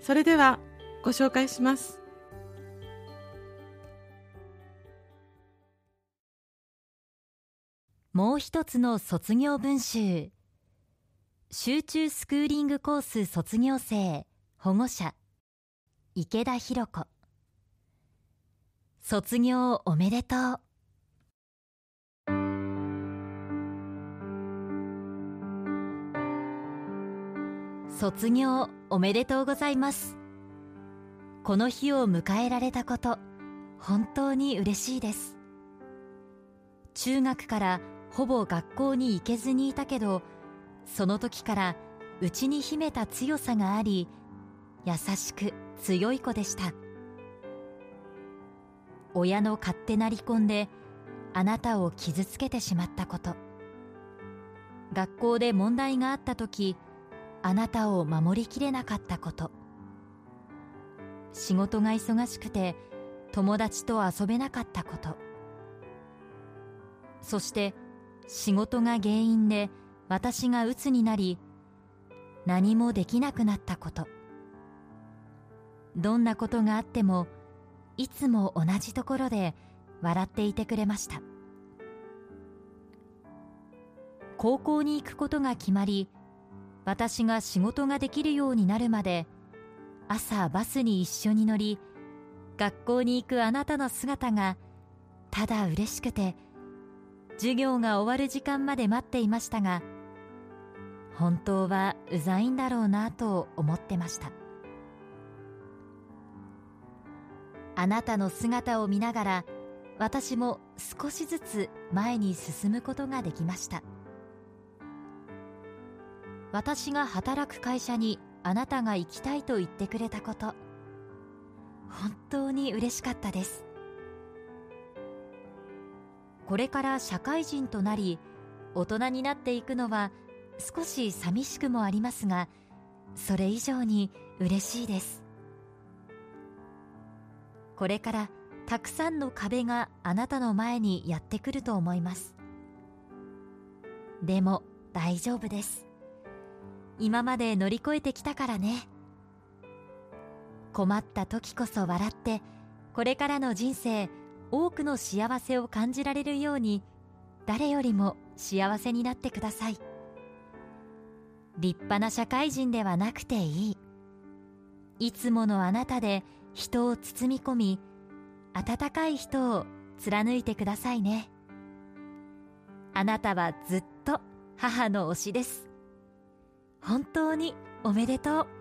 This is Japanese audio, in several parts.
それではご紹介します。もう一つの卒業文集。集中スクーリングコース卒業生保護者。池田博子。卒業おめでとう。卒業おめでとうございます。この日を迎えられたこと本当に嬉しいです。中学からほぼ学校に行けずにいたけどその時からうちに秘めた強さがあり優しく強い子でした。親の勝手な離婚であなたを傷つけてしまったこと。学校で問題があった時あなたを守りきれなかったこと。仕事が忙しくて友達と遊べなかったこと。そして仕事が原因で私が鬱になり何もできなくなったこと。どんなことがあってもいつも同じところで笑っていてくれました。高校に行くことが決まり私が仕事ができるようになるまで朝バスに一緒に乗り学校に行くあなたの姿がただ嬉しくて授業が終わる時間まで待っていましたが本当はうざいんだろうなと思ってました。あなたの姿を見ながら私も少しずつ前に進むことができました。私が働く会社にあなたが行きたいと言ってくれたこと。本当に嬉しかったです。これから社会人となり大人になっていくのは少し寂しくもありますがそれ以上に嬉しいです。これからたくさんの壁があなたの前にやってくると思います。でも大丈夫です。今まで乗り越えてきたからね。困った時こそ笑ってこれからの人生多くの幸せを感じられるように誰よりも幸せになってください。立派な社会人ではなくていい。いつものあなたで人を包み込み温かい人を貫いてくださいね。あなたはずっと母の推しです。本当におめでとう。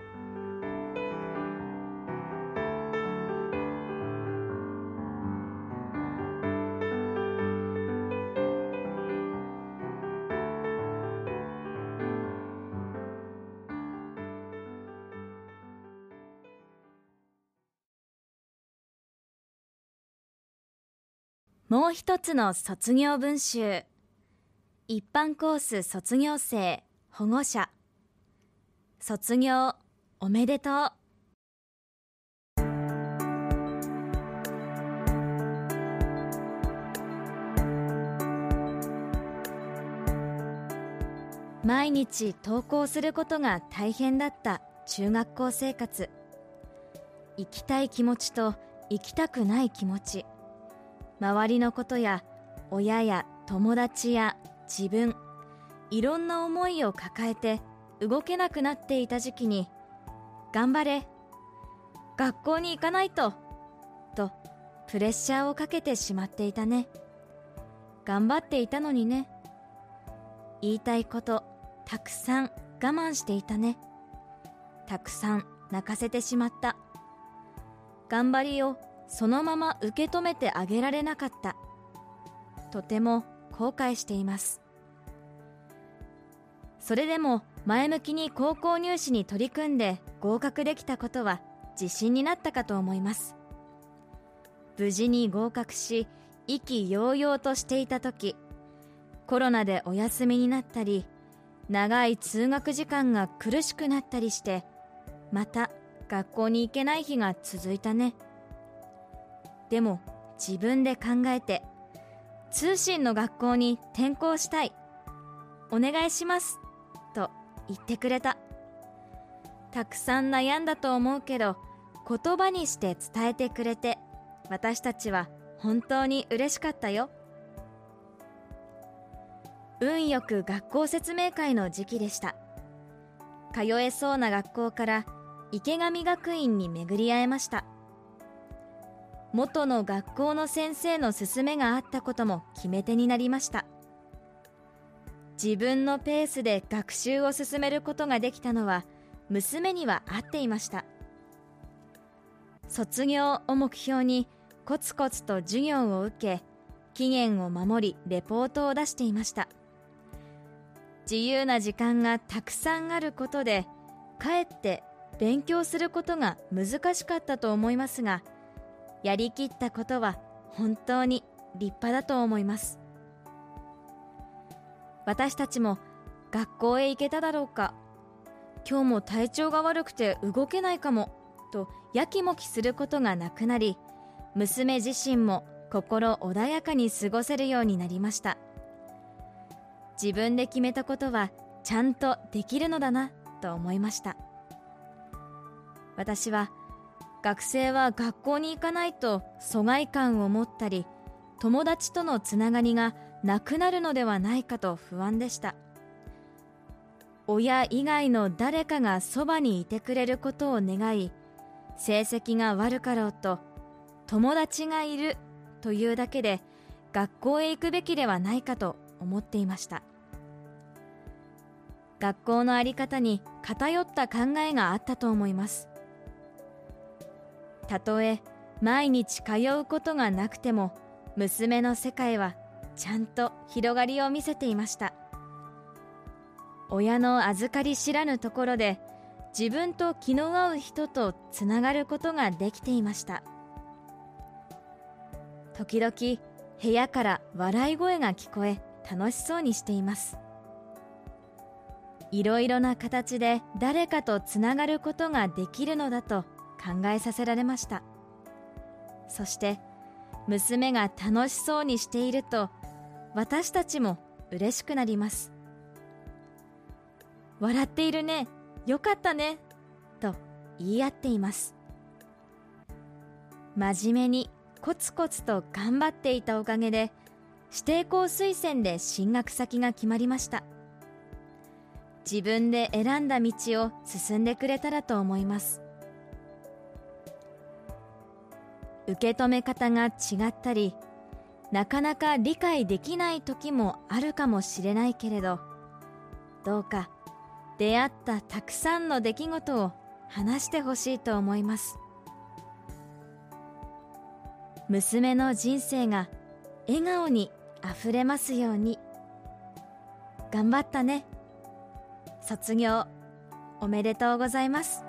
もう一つの卒業文集。一般コース卒業生保護者。卒業おめでとう。毎日登校することが大変だった中学校生活。行きたい気持ちと行きたくない気持ち。周りのことや親や友達や自分。いろんな思いを抱えて動けなくなっていた時期に頑張れ学校に行かないととプレッシャーをかけてしまっていたね。頑張っていたのにね。言いたいことたくさん我慢していたね。たくさん泣かせてしまった。頑張りをそのまま受け止めてあげられなかった。とても後悔しています。それでも前向きに高校入試に取り組んで合格できたことは自信になったかと思います。無事に合格し意気揚々としていた時コロナでお休みになったり長い通学時間が苦しくなったりしてまた学校に行けない日が続いたね。でも自分で考えて通信の学校に転校したい。お願いします。言ってくれた。たくさん悩んだと思うけど言葉にして伝えてくれて私たちは本当に嬉しかったよ。運よく学校説明会の時期でした。通えそうな学校から池上学院に巡り会えました。元の学校の先生の勧めがあったことも決め手になりました。自分のペースで学習を進めることができたのは娘には合っていました。卒業を目標にコツコツと授業を受け期限を守りレポートを出していました。自由な時間がたくさんあることでかえって勉強することが難しかったと思いますがやりきったことは本当に立派だと思います。私たちも学校へ行けただろうか。今日も体調が悪くて動けないかも。とやきもきすることがなくなり娘自身も心穏やかに過ごせるようになりました。自分で決めたことはちゃんとできるのだなと思いました。私は学生は学校に行かないと疎外感を持ったり友達とのつながりがなくなるのではないかと不安でした。親以外の誰かがそばにいてくれることを願い成績が悪かろうと友達がいるというだけで学校へ行くべきではないかと思っていました。学校の在り方に偏った考えがあったと思います。たとえ毎日通うことがなくても娘の世界はちゃんと広がりを見せていました。親の預かり知らぬところで自分と気の合う人とつながることができていました。時々部屋から笑い声が聞こえ楽しそうにしています。いろいろな形で誰かとつながることができるのだと考えさせられました。そして娘が楽しそうにしていると私たちも嬉しくなります。笑っているねよかったねと言い合っています。真面目にコツコツと頑張っていたおかげで指定校推薦で進学先が決まりました。自分で選んだ道を進んでくれたらと思います。受け止め方が違ったりなかなか理解できない時もあるかもしれないけれどどうか出会ったたくさんの出来事を話してほしいと思います。娘の人生が笑顔にあふれますように。頑張ったね。卒業おめでとうございます。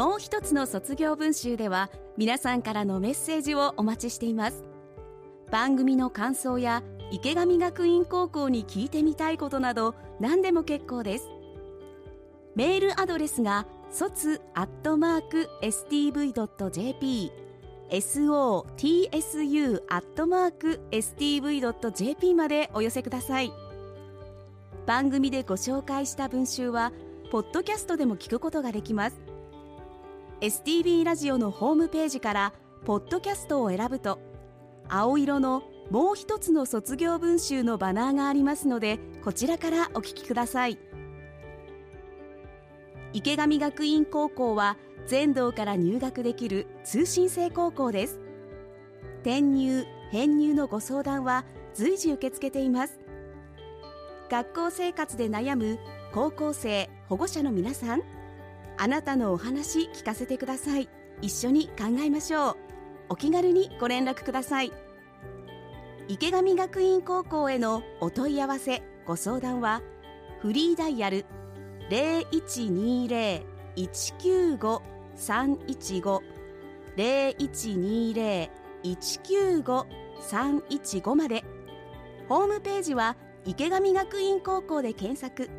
もう一つの卒業文集では皆さんからのメッセージをお待ちしています。番組の感想や池上学院高校に聞いてみたいことなど何でも結構です。メールアドレスが卒アットマーク stv.jp sotsu アットマーク stv.jp までお寄せください。番組でご紹介した文集はポッドキャストでも聞くことができます。STB ラジオのホームページからポッドキャストを選ぶと青色のもう一つの卒業文集のバナーがありますのでこちらからお聞きください。池上学院高校は全道から入学できる通信制高校です。転入編入のご相談は随時受け付けています。学校生活で悩む高校生保護者の皆さん。あなたのお話聞かせてください。一緒に考えましょう。お気軽にご連絡ください。池上学院高校へのお問い合わせご相談はフリーダイヤル0120-195-315 0120-195-315まで。ホームページは池上学院高校で検索。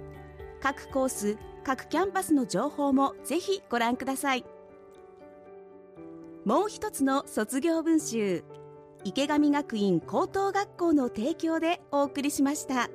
各コース各キャンパスの情報もぜひご覧くださいもう一つの卒業文集池上学院高等学校の提供でお送りしました。